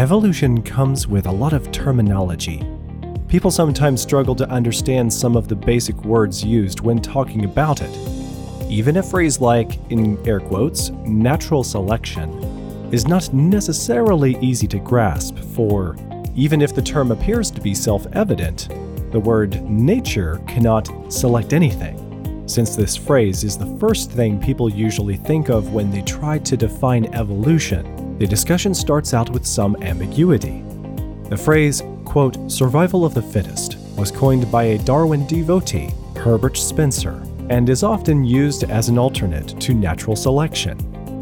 Evolution comes with a lot of terminology. People sometimes struggle to understand some of the basic words used when talking about it. Even a phrase like, in air quotes, natural selection is not necessarily easy to grasp, for even if the term appears to be self evident, the word nature cannot select anything, since this phrase is the first thing people usually think of when they try to define evolution. The discussion starts out with some ambiguity. The phrase, quote, survival of the fittest, was coined by a Darwin devotee, Herbert Spencer, and is often used as an alternate to natural selection.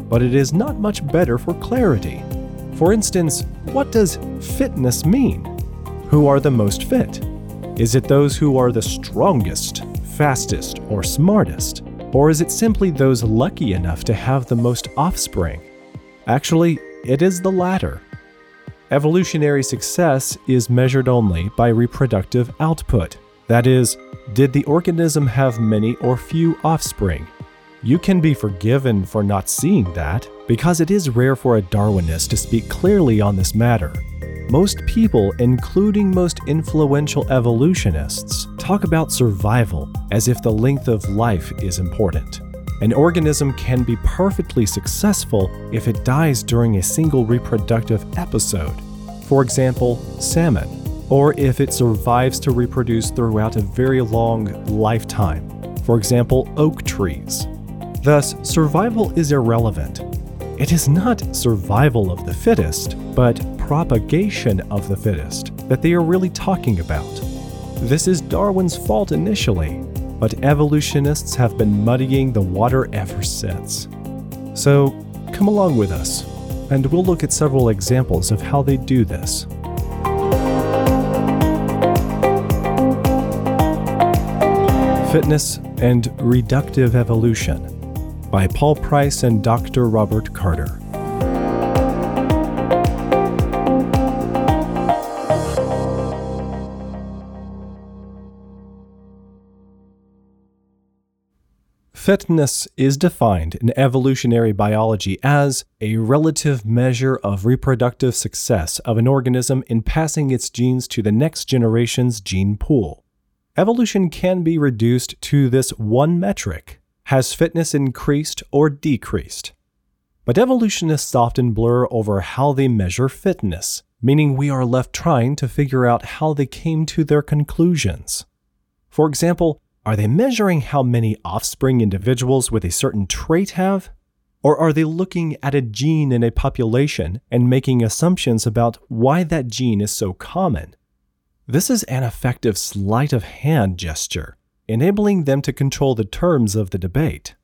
But it is not much better for clarity. For instance, what does fitness mean? Who are the most fit? Is it those who are the strongest, fastest, or smartest? Or is it simply those lucky enough to have the most offspring? Actually, it is the latter. Evolutionary success is measured only by reproductive output. That is, did the organism have many or few offspring? You can be forgiven for not seeing that, because it is rare for a Darwinist to speak clearly on this matter. Most people, including most influential evolutionists, talk about survival as if the length of life is important. An organism can be perfectly successful if it dies during a single reproductive episode, for example, salmon, or if it survives to reproduce throughout a very long lifetime, for example, oak trees. Thus, survival is irrelevant. It is not survival of the fittest, but propagation of the fittest that they are really talking about. This is Darwin's fault initially, but evolutionists have been muddying the water ever since. So, come along with us, and we'll look at several examples of how they do this. Fitness and Reductive Evolution by Paul Price and Dr. Robert Carter. Fitness is defined in evolutionary biology as a relative measure of reproductive success of an organism in passing its genes to the next generation's gene pool. Evolution can be reduced to this one metric has fitness increased or decreased? But evolutionists often blur over how they measure fitness, meaning we are left trying to figure out how they came to their conclusions. For example, are they measuring how many offspring individuals with a certain trait have? Or are they looking at a gene in a population and making assumptions about why that gene is so common? This is an effective sleight of hand gesture, enabling them to control the terms of the debate.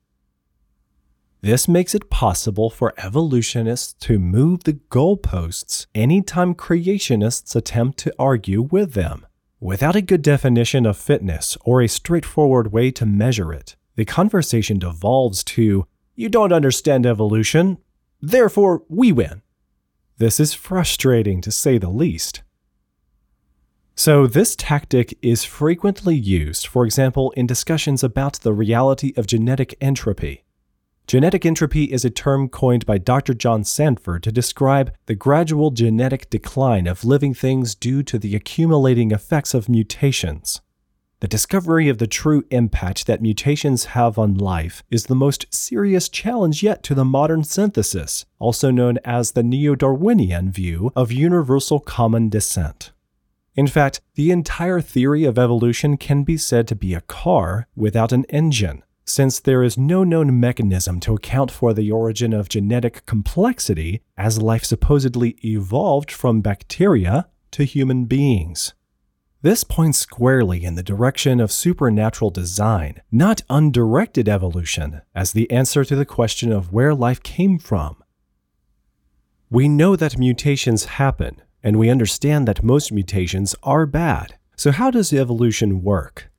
This makes it possible for evolutionists to move the goalposts anytime creationists attempt to argue with them. Without a good definition of fitness or a straightforward way to measure it, the conversation devolves to, You don't understand evolution, therefore we win. This is frustrating to say the least. So, this tactic is frequently used, for example, in discussions about the reality of genetic entropy. Genetic entropy is a term coined by Dr. John Sanford to describe the gradual genetic decline of living things due to the accumulating effects of mutations. The discovery of the true impact that mutations have on life is the most serious challenge yet to the modern synthesis, also known as the Neo Darwinian view of universal common descent. In fact, the entire theory of evolution can be said to be a car without an engine since there is no known mechanism to account for the origin of genetic complexity as life supposedly evolved from bacteria to human beings. This points squarely in the direction of supernatural design, not undirected evolution, as the answer to the question of where life came from. We know that mutations happen, and we understand that most mutations are bad. So, how does evolution work?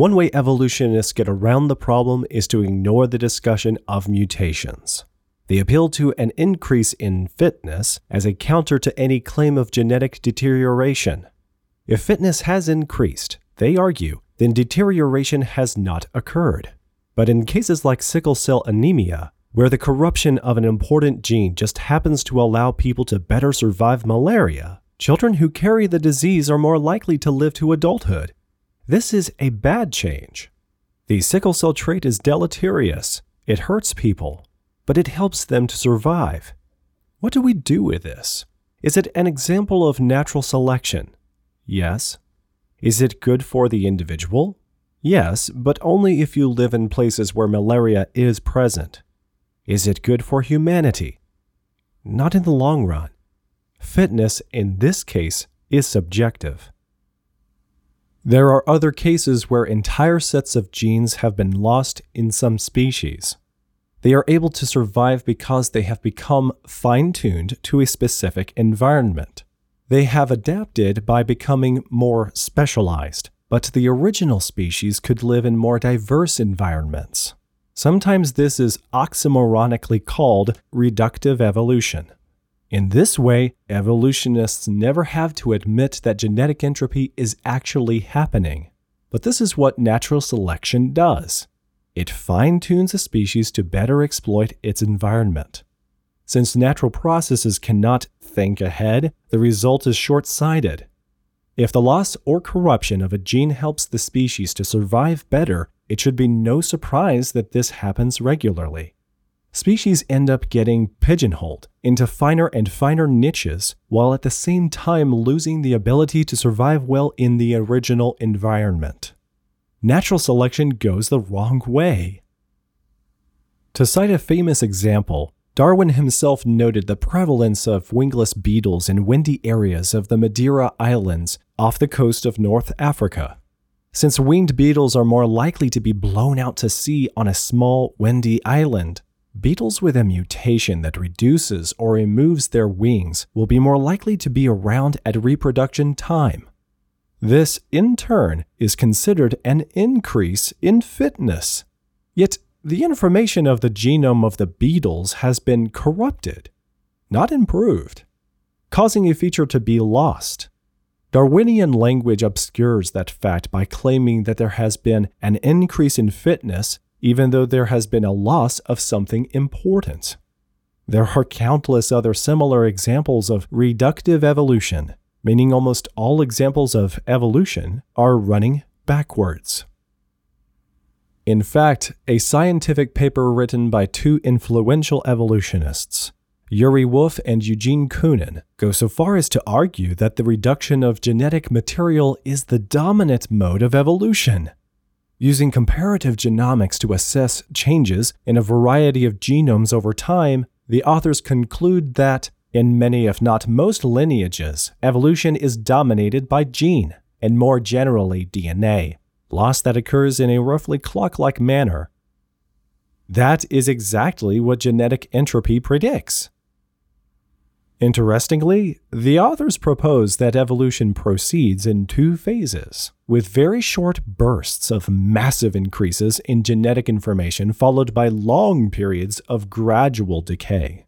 One way evolutionists get around the problem is to ignore the discussion of mutations. They appeal to an increase in fitness as a counter to any claim of genetic deterioration. If fitness has increased, they argue, then deterioration has not occurred. But in cases like sickle cell anemia, where the corruption of an important gene just happens to allow people to better survive malaria, children who carry the disease are more likely to live to adulthood. This is a bad change. The sickle cell trait is deleterious. It hurts people, but it helps them to survive. What do we do with this? Is it an example of natural selection? Yes. Is it good for the individual? Yes, but only if you live in places where malaria is present. Is it good for humanity? Not in the long run. Fitness, in this case, is subjective. There are other cases where entire sets of genes have been lost in some species. They are able to survive because they have become fine tuned to a specific environment. They have adapted by becoming more specialized, but the original species could live in more diverse environments. Sometimes this is oxymoronically called reductive evolution. In this way, evolutionists never have to admit that genetic entropy is actually happening. But this is what natural selection does it fine tunes a species to better exploit its environment. Since natural processes cannot think ahead, the result is short sighted. If the loss or corruption of a gene helps the species to survive better, it should be no surprise that this happens regularly. Species end up getting pigeonholed into finer and finer niches while at the same time losing the ability to survive well in the original environment. Natural selection goes the wrong way. To cite a famous example, Darwin himself noted the prevalence of wingless beetles in windy areas of the Madeira Islands off the coast of North Africa. Since winged beetles are more likely to be blown out to sea on a small, windy island, beetles with a mutation that reduces or removes their wings will be more likely to be around at reproduction time. This, in turn, is considered an increase in fitness. Yet, the information of the genome of the beetles has been corrupted, not improved, causing a feature to be lost. Darwinian language obscures that fact by claiming that there has been an increase in fitness even though there has been a loss of something important. There are countless other similar examples of reductive evolution, meaning almost all examples of evolution are running backwards. In fact, a scientific paper written by two influential evolutionists, Yuri Wolf and Eugene Koonin go so far as to argue that the reduction of genetic material is the dominant mode of evolution. Using comparative genomics to assess changes in a variety of genomes over time, the authors conclude that, in many if not most lineages, evolution is dominated by gene, and more generally DNA, loss that occurs in a roughly clock like manner. That is exactly what genetic entropy predicts. Interestingly, the authors propose that evolution proceeds in two phases, with very short bursts of massive increases in genetic information followed by long periods of gradual decay.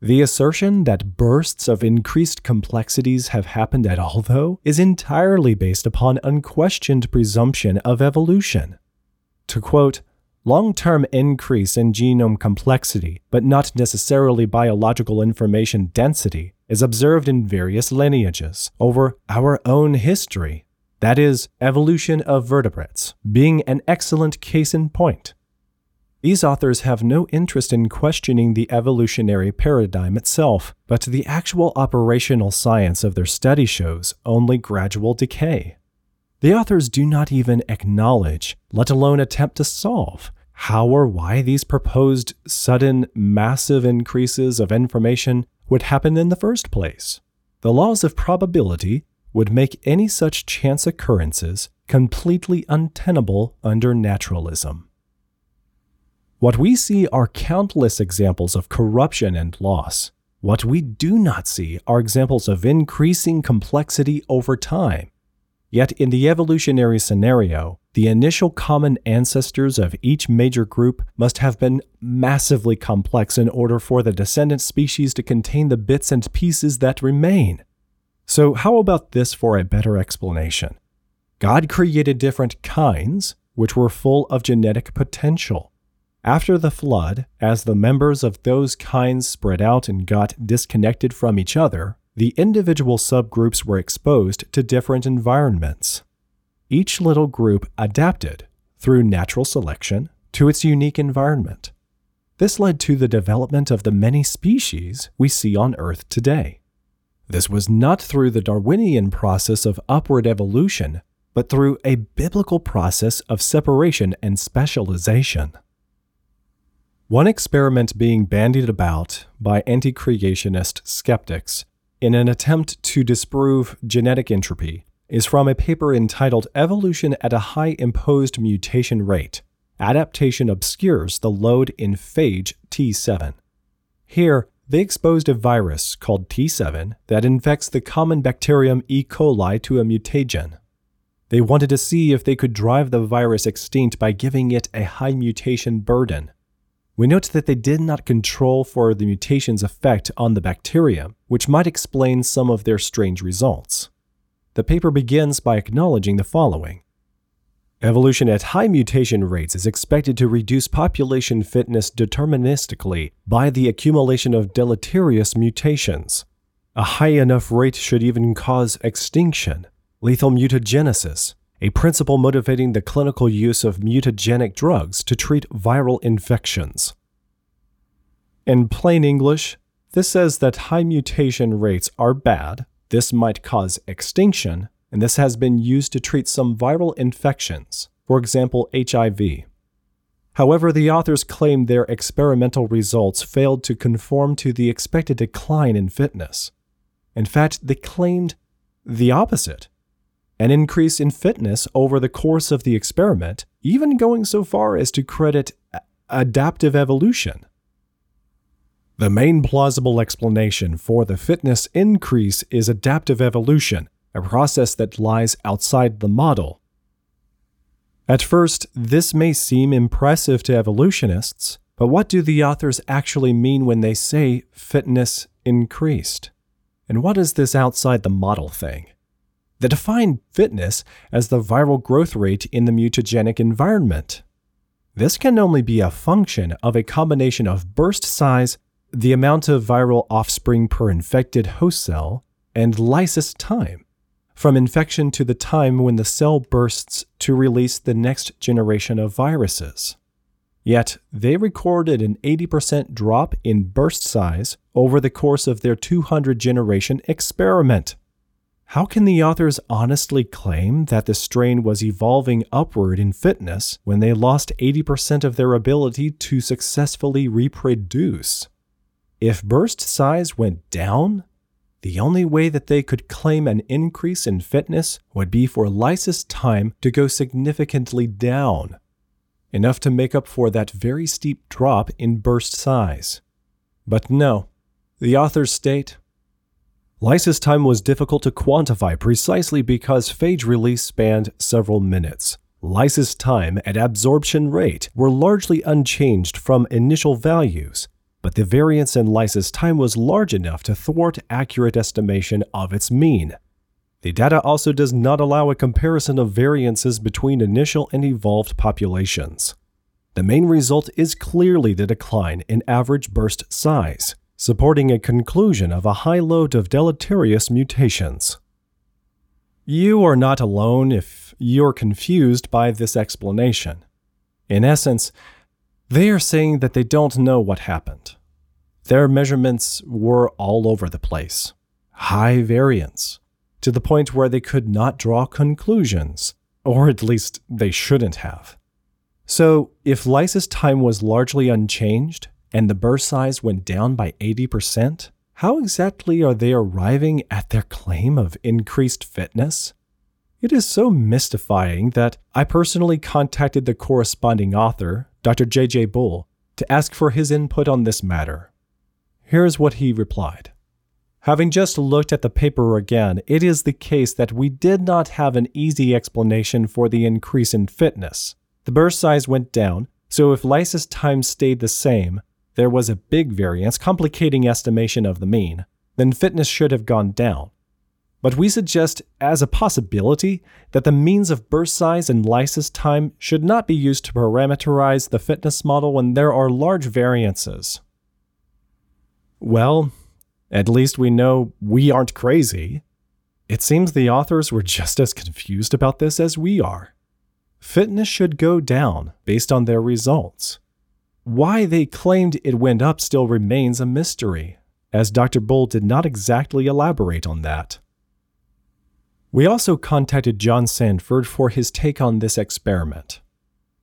The assertion that bursts of increased complexities have happened at all, though, is entirely based upon unquestioned presumption of evolution. To quote, long term increase in genome complexity, but not necessarily biological information density, is observed in various lineages over our own history. That is, evolution of vertebrates, being an excellent case in point. These authors have no interest in questioning the evolutionary paradigm itself, but the actual operational science of their study shows only gradual decay. The authors do not even acknowledge, let alone attempt to solve, how or why these proposed sudden, massive increases of information would happen in the first place. The laws of probability would make any such chance occurrences completely untenable under naturalism. What we see are countless examples of corruption and loss. What we do not see are examples of increasing complexity over time Yet, in the evolutionary scenario, the initial common ancestors of each major group must have been massively complex in order for the descendant species to contain the bits and pieces that remain. So, how about this for a better explanation? God created different kinds, which were full of genetic potential. After the flood, as the members of those kinds spread out and got disconnected from each other, the individual subgroups were exposed to different environments. Each little group adapted, through natural selection, to its unique environment. This led to the development of the many species we see on Earth today. This was not through the Darwinian process of upward evolution, but through a biblical process of separation and specialization. One experiment being bandied about by anti creationist skeptics in an attempt to disprove genetic entropy is from a paper entitled Evolution at a High Imposed Mutation Rate Adaptation Obscures the Load in Phage T7. Here, they exposed a virus called T7 that infects the common bacterium E. coli to a mutagen. They wanted to see if they could drive the virus extinct by giving it a high mutation burden. We note that they did not control for the mutation's effect on the bacterium, which might explain some of their strange results. The paper begins by acknowledging the following Evolution at high mutation rates is expected to reduce population fitness deterministically by the accumulation of deleterious mutations. A high enough rate should even cause extinction, lethal mutagenesis, a principle motivating the clinical use of mutagenic drugs to treat viral infections. In plain English, this says that high mutation rates are bad, this might cause extinction, and this has been used to treat some viral infections, for example, HIV. However, the authors claim their experimental results failed to conform to the expected decline in fitness. In fact, they claimed the opposite an increase in fitness over the course of the experiment, even going so far as to credit adaptive evolution. The main plausible explanation for the fitness increase is adaptive evolution, a process that lies outside the model. At first, this may seem impressive to evolutionists, but what do the authors actually mean when they say fitness increased? And what is this outside the model thing? They define fitness as the viral growth rate in the mutagenic environment. This can only be a function of a combination of burst size, the amount of viral offspring per infected host cell, and lysis time, from infection to the time when the cell bursts to release the next generation of viruses. Yet, they recorded an 80% drop in burst size over the course of their 200 generation experiment. How can the authors honestly claim that the strain was evolving upward in fitness when they lost 80% of their ability to successfully reproduce? If burst size went down, the only way that they could claim an increase in fitness would be for lysis time to go significantly down, enough to make up for that very steep drop in burst size. But no, the authors state Lysis time was difficult to quantify precisely because phage release spanned several minutes. Lysis time and absorption rate were largely unchanged from initial values, but the variance in lysis time was large enough to thwart accurate estimation of its mean. The data also does not allow a comparison of variances between initial and evolved populations. The main result is clearly the decline in average burst size supporting a conclusion of a high load of deleterious mutations. You are not alone if you're confused by this explanation. In essence, they are saying that they don't know what happened. Their measurements were all over the place, high variance, to the point where they could not draw conclusions, or at least they shouldn't have. So, if lysis time was largely unchanged, and the burst size went down by 80%, how exactly are they arriving at their claim of increased fitness? It is so mystifying that I personally contacted the corresponding author, Dr. J.J. Bull, to ask for his input on this matter. Here's what he replied. Having just looked at the paper again, it is the case that we did not have an easy explanation for the increase in fitness. The burst size went down, so if lysis time stayed the same, there was a big variance complicating estimation of the mean, then fitness should have gone down. but we suggest as a possibility that the means of burst size and lysis time should not be used to parameterize the fitness model when there are large variances. Well, at least we know we aren't crazy. It seems the authors were just as confused about this as we are. Fitness should go down based on their results. Why they claimed it went up still remains a mystery, as Dr. Bull did not exactly elaborate on that. We also contacted John Sanford for his take on this experiment.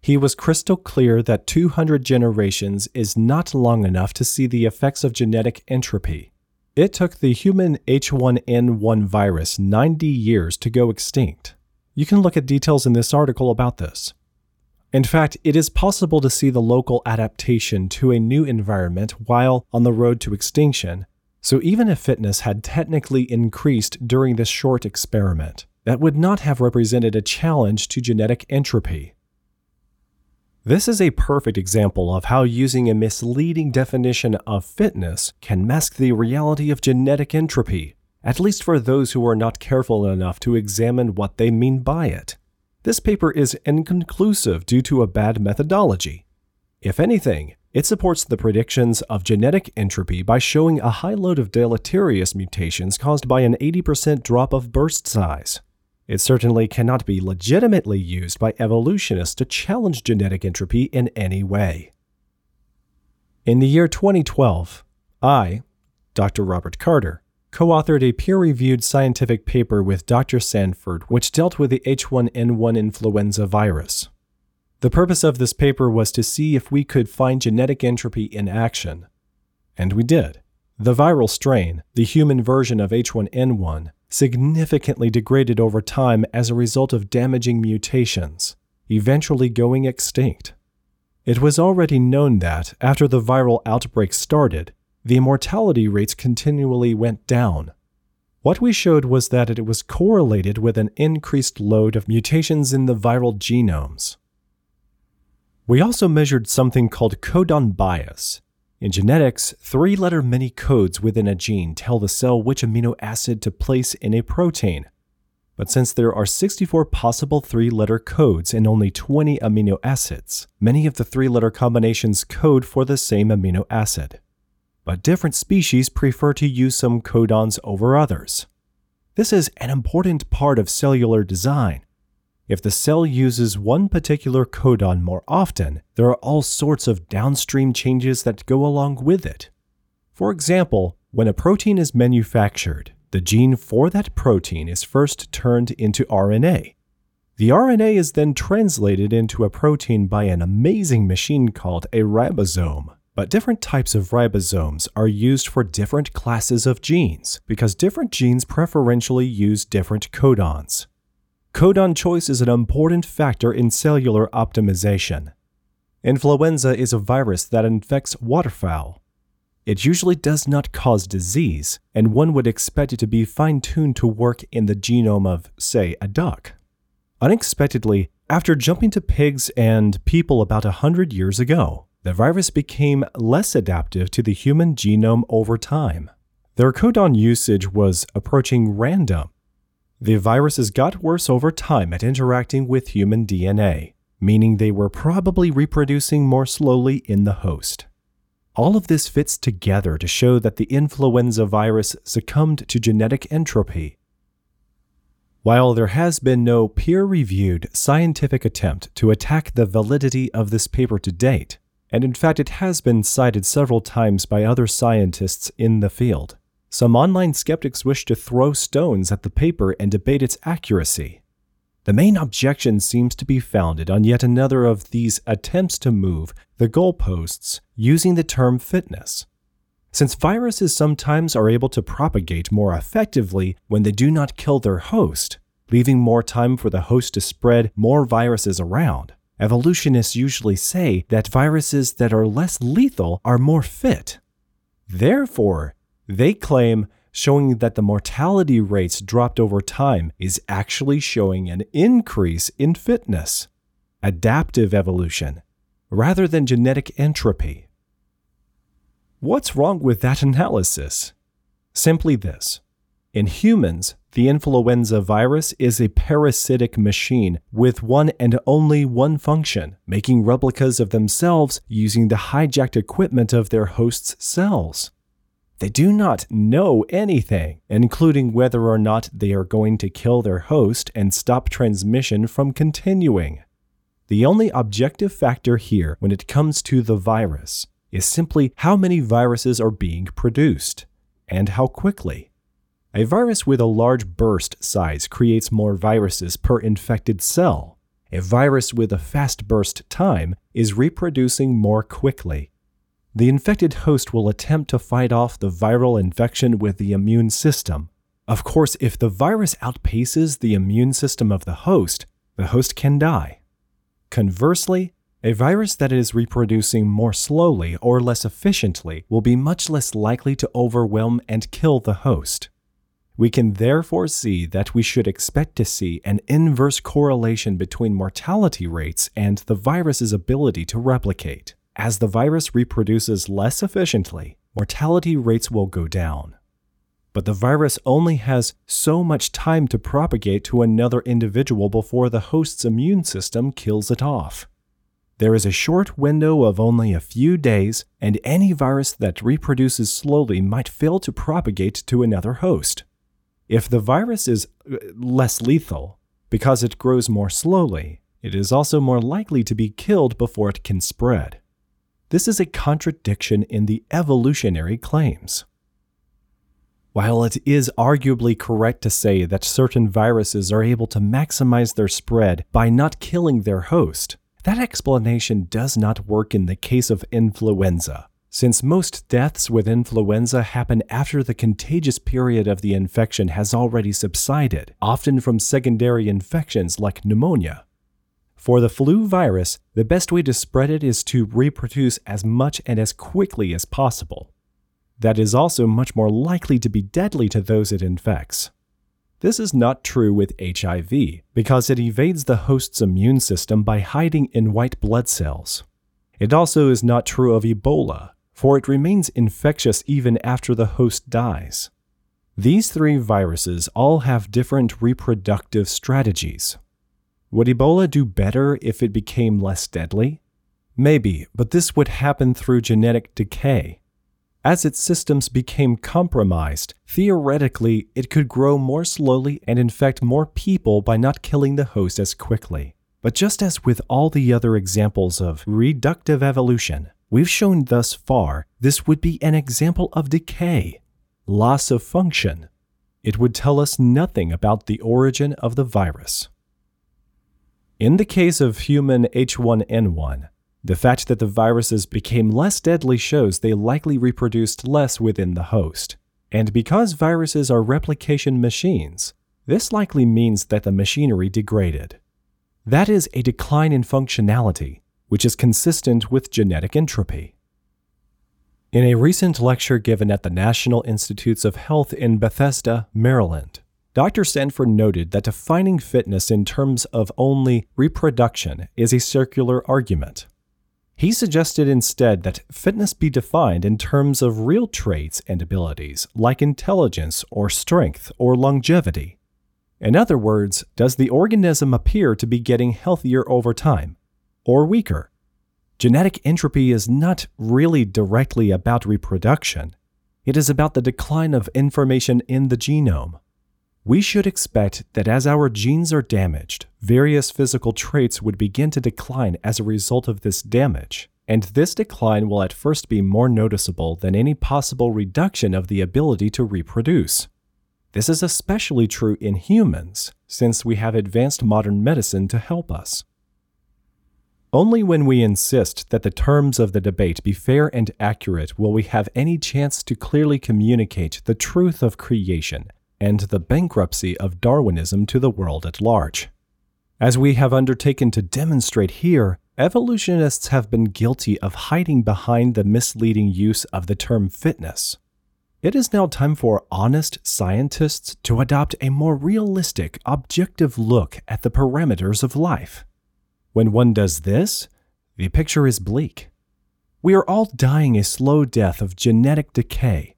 He was crystal clear that 200 generations is not long enough to see the effects of genetic entropy. It took the human H1N1 virus 90 years to go extinct. You can look at details in this article about this. In fact, it is possible to see the local adaptation to a new environment while on the road to extinction so even if fitness had technically increased during this short experiment, that would not have represented a challenge to genetic entropy. This is a perfect example of how using a misleading definition of fitness can mask the reality of genetic entropy, at least for those who are not careful enough to examine what they mean by it. This paper is inconclusive due to a bad methodology. If anything, it supports the predictions of genetic entropy by showing a high load of deleterious mutations caused by an 80% drop of burst size. It certainly cannot be legitimately used by evolutionists to challenge genetic entropy in any way. In the year 2012, I, Dr. Robert Carter, co authored a peer reviewed scientific paper with Dr. Sanford which dealt with the H1N1 influenza virus. The purpose of this paper was to see if we could find genetic entropy in action. And we did. The viral strain, the human version of H1N1, significantly degraded over time as a result of damaging mutations, eventually going extinct. It was already known that, after the viral outbreak started, the mortality rates continually went down. What we showed was that it was correlated with an increased load of mutations in the viral genomes. We also measured something called codon bias. In genetics, three letter mini codes within a gene tell the cell which amino acid to place in a protein. But since there are 64 possible three letter codes and only 20 amino acids, many of the three letter combinations code for the same amino acid. But different species prefer to use some codons over others. This is an important part of cellular design if the cell uses one particular codon more often, there are all sorts of downstream changes that go along with it. For example, when a protein is manufactured, the gene for that protein is first turned into RNA. The RNA is then translated into a protein by an amazing machine called a ribosome. But different types of ribosomes are used for different classes of genes because different genes preferentially use different codons. Codon choice is an important factor in cellular optimization. Influenza is a virus that infects waterfowl. It usually does not cause disease, and one would expect it to be fine tuned to work in the genome of, say, a duck. Unexpectedly, after jumping to pigs and people about a hundred years ago, the virus became less adaptive to the human genome over time. Their codon usage was approaching random, the viruses got worse over time at interacting with human DNA, meaning they were probably reproducing more slowly in the host. All of this fits together to show that the influenza virus succumbed to genetic entropy. While there has been no peer reviewed scientific attempt to attack the validity of this paper to date, and in fact it has been cited several times by other scientists in the field, some online skeptics wish to throw stones at the paper and debate its accuracy. The main objection seems to be founded on yet another of these attempts to move the goalposts using the term fitness. Since viruses sometimes are able to propagate more effectively when they do not kill their host, leaving more time for the host to spread more viruses around, evolutionists usually say that viruses that are less lethal are more fit. Therefore, they claim showing that the mortality rates dropped over time is actually showing an increase in fitness, adaptive evolution, rather than genetic entropy. What's wrong with that analysis? Simply this In humans, the influenza virus is a parasitic machine with one and only one function making replicas of themselves using the hijacked equipment of their host's cells. They do not know anything, including whether or not they are going to kill their host and stop transmission from continuing. The only objective factor here when it comes to the virus is simply how many viruses are being produced and how quickly. A virus with a large burst size creates more viruses per infected cell. A virus with a fast burst time is reproducing more quickly. The infected host will attempt to fight off the viral infection with the immune system. Of course, if the virus outpaces the immune system of the host, the host can die. Conversely, a virus that is reproducing more slowly or less efficiently will be much less likely to overwhelm and kill the host. We can therefore see that we should expect to see an inverse correlation between mortality rates and the virus's ability to replicate. As the virus reproduces less efficiently, mortality rates will go down. But the virus only has so much time to propagate to another individual before the host's immune system kills it off. There is a short window of only a few days, and any virus that reproduces slowly might fail to propagate to another host. If the virus is uh, less lethal because it grows more slowly, it is also more likely to be killed before it can spread. This is a contradiction in the evolutionary claims. While it is arguably correct to say that certain viruses are able to maximize their spread by not killing their host, that explanation does not work in the case of influenza, since most deaths with influenza happen after the contagious period of the infection has already subsided, often from secondary infections like pneumonia. For the flu virus, the best way to spread it is to reproduce as much and as quickly as possible. That is also much more likely to be deadly to those it infects. This is not true with HIV, because it evades the host's immune system by hiding in white blood cells. It also is not true of Ebola, for it remains infectious even after the host dies. These three viruses all have different reproductive strategies. Would Ebola do better if it became less deadly? Maybe, but this would happen through genetic decay. As its systems became compromised, theoretically, it could grow more slowly and infect more people by not killing the host as quickly. But just as with all the other examples of reductive evolution, we've shown thus far this would be an example of decay, loss of function. It would tell us nothing about the origin of the virus. In the case of human H1N1, the fact that the viruses became less deadly shows they likely reproduced less within the host. And because viruses are replication machines, this likely means that the machinery degraded. That is a decline in functionality, which is consistent with genetic entropy. In a recent lecture given at the National Institutes of Health in Bethesda, Maryland, Dr. Sanford noted that defining fitness in terms of only reproduction is a circular argument. He suggested instead that fitness be defined in terms of real traits and abilities like intelligence or strength or longevity. In other words, does the organism appear to be getting healthier over time? Or weaker. Genetic entropy is not really directly about reproduction, it is about the decline of information in the genome. We should expect that as our genes are damaged, various physical traits would begin to decline as a result of this damage, and this decline will at first be more noticeable than any possible reduction of the ability to reproduce. This is especially true in humans, since we have advanced modern medicine to help us. Only when we insist that the terms of the debate be fair and accurate will we have any chance to clearly communicate the truth of creation and the bankruptcy of Darwinism to the world at large. As we have undertaken to demonstrate here, evolutionists have been guilty of hiding behind the misleading use of the term fitness. It is now time for honest scientists to adopt a more realistic, objective look at the parameters of life. When one does this, the picture is bleak. We are all dying a slow death of genetic decay.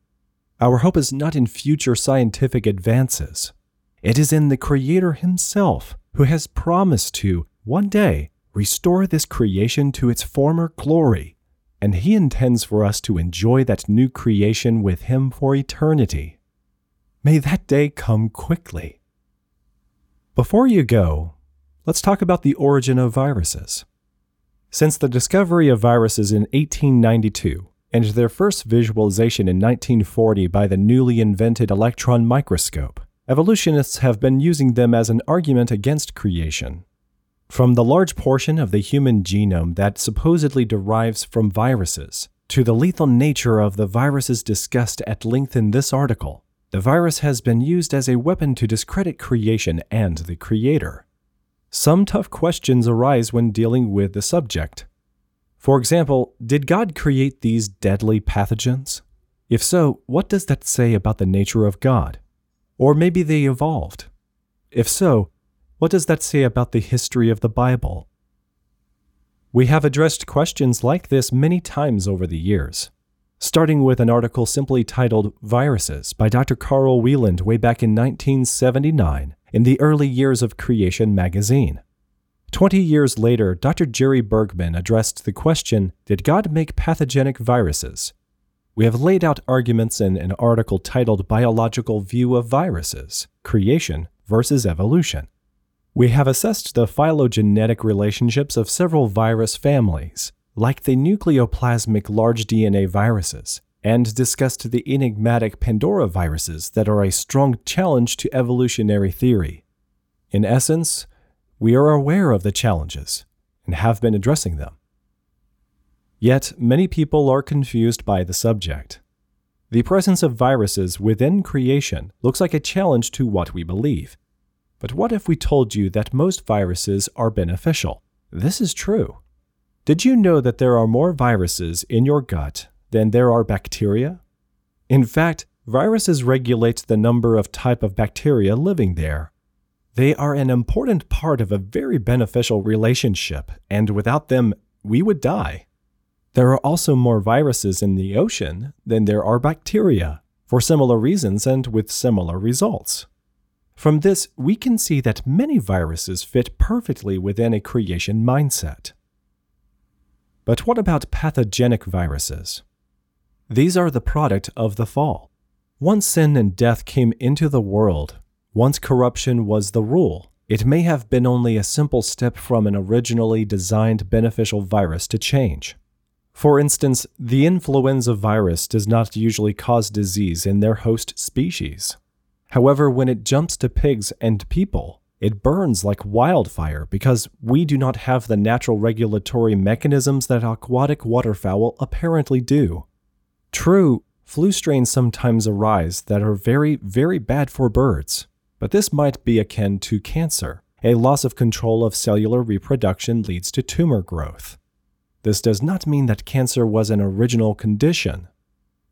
Our hope is not in future scientific advances. It is in the Creator Himself, who has promised to, one day, restore this creation to its former glory, and He intends for us to enjoy that new creation with Him for eternity. May that day come quickly. Before you go, let's talk about the origin of viruses. Since the discovery of viruses in 1892 and their first visualization in 1940 by the newly invented electron microscope, evolutionists have been using them as an argument against creation. From the large portion of the human genome that supposedly derives from viruses, to the lethal nature of the viruses discussed at length in this article, the virus has been used as a weapon to discredit creation and the creator. Some tough questions arise when dealing with the subject. For example, did God create these deadly pathogens? If so, what does that say about the nature of God? Or maybe they evolved. If so, what does that say about the history of the Bible? We have addressed questions like this many times over the years, starting with an article simply titled Viruses by Dr. Carl Wieland way back in 1979 in the Early Years of Creation magazine. Twenty years later, Dr. Jerry Bergman addressed the question Did God make pathogenic viruses? We have laid out arguments in an article titled Biological View of Viruses Creation versus Evolution. We have assessed the phylogenetic relationships of several virus families, like the nucleoplasmic large DNA viruses, and discussed the enigmatic Pandora viruses that are a strong challenge to evolutionary theory. In essence, we are aware of the challenges and have been addressing them. Yet, many people are confused by the subject. The presence of viruses within creation looks like a challenge to what we believe. But what if we told you that most viruses are beneficial? This is true. Did you know that there are more viruses in your gut than there are bacteria? In fact, viruses regulate the number of type of bacteria living there. They are an important part of a very beneficial relationship, and without them, we would die. There are also more viruses in the ocean than there are bacteria, for similar reasons and with similar results. From this, we can see that many viruses fit perfectly within a creation mindset. But what about pathogenic viruses? These are the product of the fall. Once sin and death came into the world, once corruption was the rule, it may have been only a simple step from an originally designed beneficial virus to change. For instance, the influenza virus does not usually cause disease in their host species. However, when it jumps to pigs and people, it burns like wildfire because we do not have the natural regulatory mechanisms that aquatic waterfowl apparently do. True, flu strains sometimes arise that are very, very bad for birds, but this might be akin to cancer. A loss of control of cellular reproduction leads to tumor growth. This does not mean that cancer was an original condition.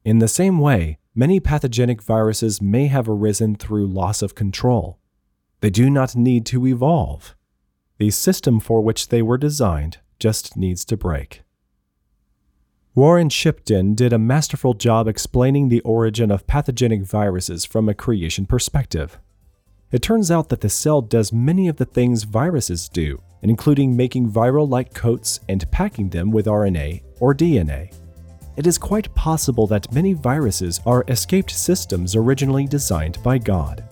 In the same way, many pathogenic viruses may have arisen through loss of control. They do not need to evolve. The system for which they were designed just needs to break. Warren Shipton did a masterful job explaining the origin of pathogenic viruses from a creation perspective. It turns out that the cell does many of the things viruses do, including making viral like coats and packing them with RNA or DNA it is quite possible that many viruses are escaped systems originally designed by God.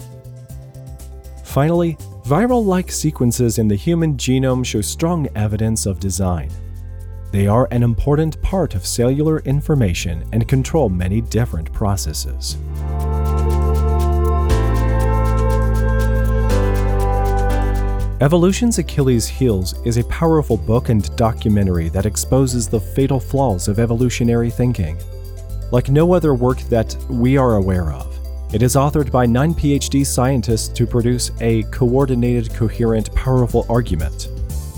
Finally, viral like sequences in the human genome show strong evidence of design. They are an important part of cellular information and control many different processes. Evolution's Achilles Heels is a powerful book and documentary that exposes the fatal flaws of evolutionary thinking. Like no other work that we are aware of, it is authored by nine PhD scientists to produce a coordinated, coherent, powerful argument.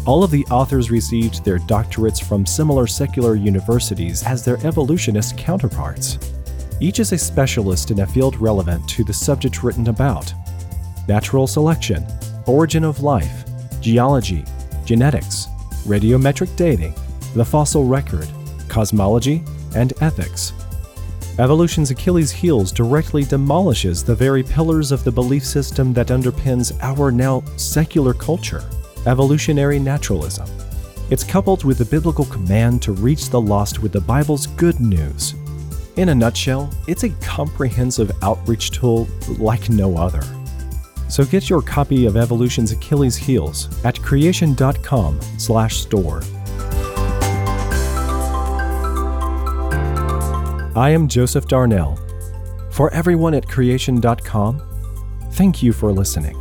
All of the authors received their doctorates from similar secular universities as their evolutionist counterparts. Each is a specialist in a field relevant to the subject written about natural selection, origin of life, geology, genetics, radiometric dating, the fossil record, cosmology, and ethics. Evolution's Achilles' heels directly demolishes the very pillars of the belief system that underpins our now secular culture evolutionary naturalism. It's coupled with the biblical command to reach the lost with the Bible's good news. In a nutshell, it's a comprehensive outreach tool like no other. So get your copy of Evolution's Achilles Heels at creation.com/store. I am Joseph Darnell. For everyone at creation.com, thank you for listening.